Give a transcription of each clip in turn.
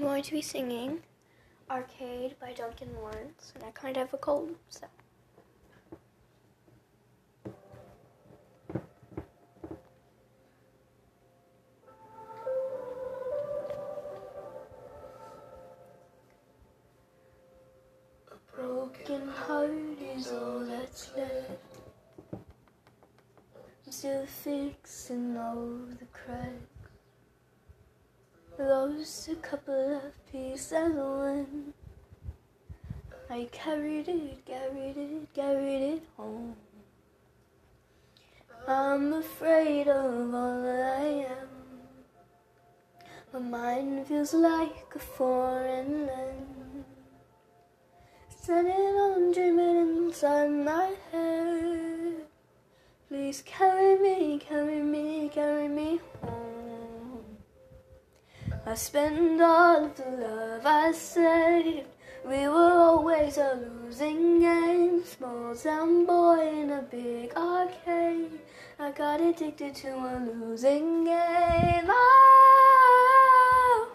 I'm going to be singing Arcade by Duncan Lawrence, and I kind of have a cold, so. A broken heart is all that's left. I'm still fixing all the cracks. Lost a couple of pieces when I carried it, carried it, carried it home. I'm afraid of all I am. My mind feels like a foreign land. Standing on dreaming inside my head. Please carry me, carry me, carry me home. I spent all of the love I saved. We were always a losing game. Small town boy in a big arcade. I got addicted to a losing game. Oh,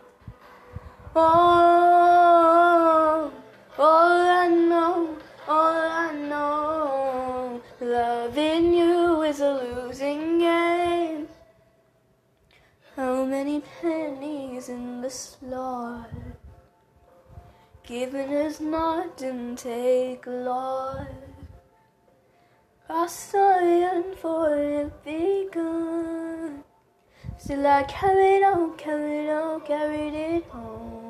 oh, all I know, all I know. Loving you is a losing game. How many pennies in the slot? Giving is not and take a lot. Cross iron for it begun. Still I carried on, carried on, carried it home.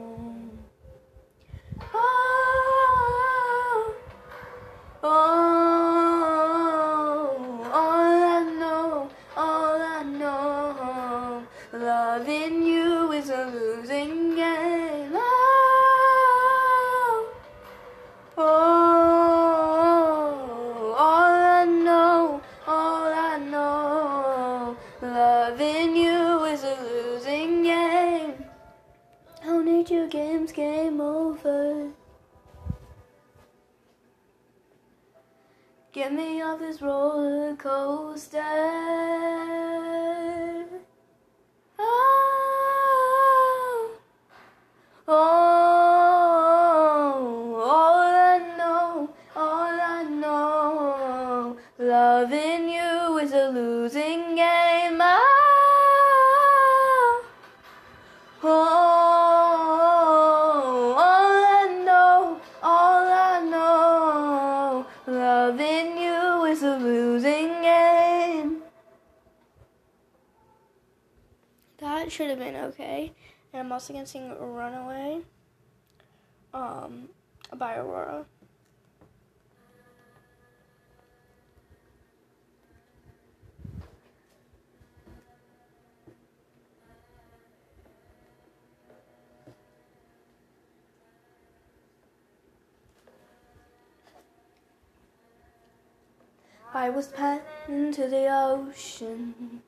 Get me off this roller coaster. Oh, oh, should have been okay. And I'm also gonna sing Runaway um, by Aurora. I was penned into the ocean.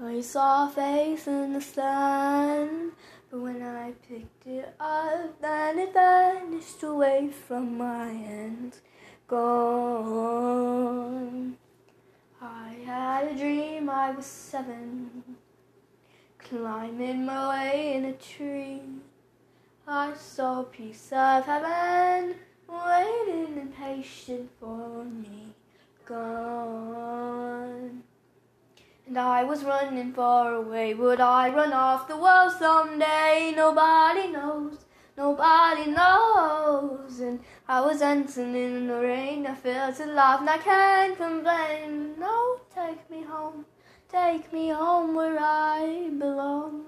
I saw a face in the sun, but when I picked it up, then it vanished away from my hands. Gone. I had a dream I was seven, climbing my way in a tree. I saw a piece of heaven waiting impatient for me. Gone. I was running far away. Would I run off the world someday? Nobody knows. Nobody knows. And I was dancing in the rain. I felt alive and I can't complain. No, take me home. Take me home where I belong.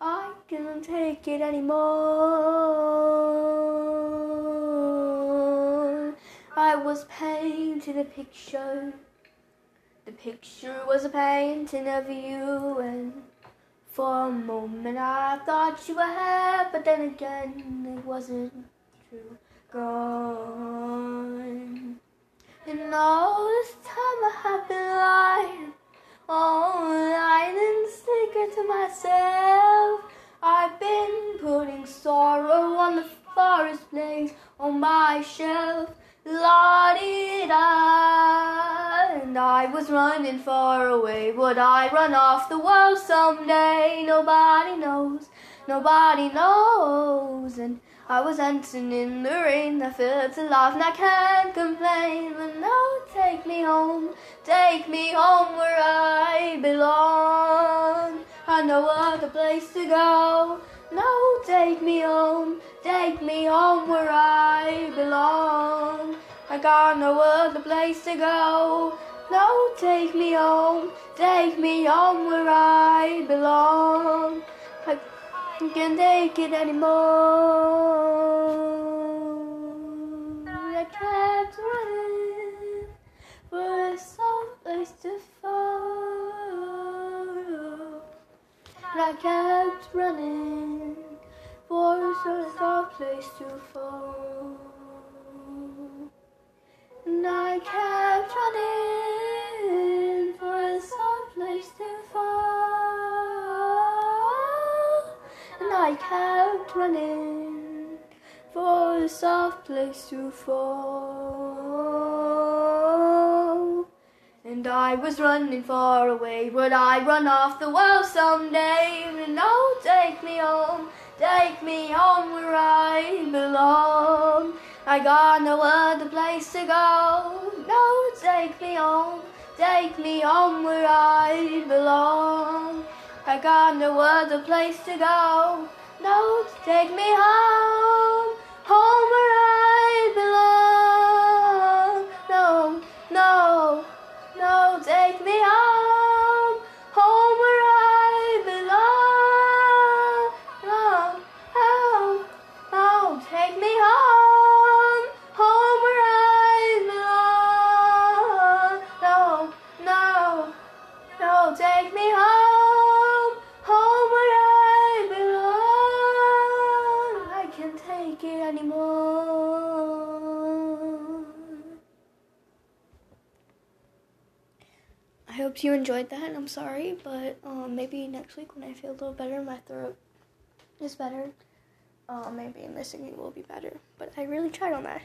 I can't take it anymore. I was painting a picture. The picture was a painting of you, and for a moment I thought you were here, but then again it wasn't true. Gone. And all this time I have been lying, oh, lying in secret to myself. I've been putting sorrow on the forest place on my shelf. La di da, and I was running far away. Would I run off the world someday? Nobody knows. nobody knows. And I was dancing in the rain, I felt alive and I can't complain. But no, take me home, take me home where I belong. I know other place to go. No, take me home, take me home where I belong. I got no other place to go. No, take me home, take me home where I belong. I can't take it anymore. I kept running for a place to fall. And I kept running for a soft place to fall. And I kept running I kept running for a soft place to fall. And I was running far away, would I run off the world someday? And oh, take me home, take me home where I belong. I got no other place to go. No, take me home, take me home where I belong. I got no other place to go. No, take me home, home hope you enjoyed that. I'm sorry, but um, maybe next week when I feel a little better, my throat is better. Uh, maybe my singing will be better. But I really tried on that.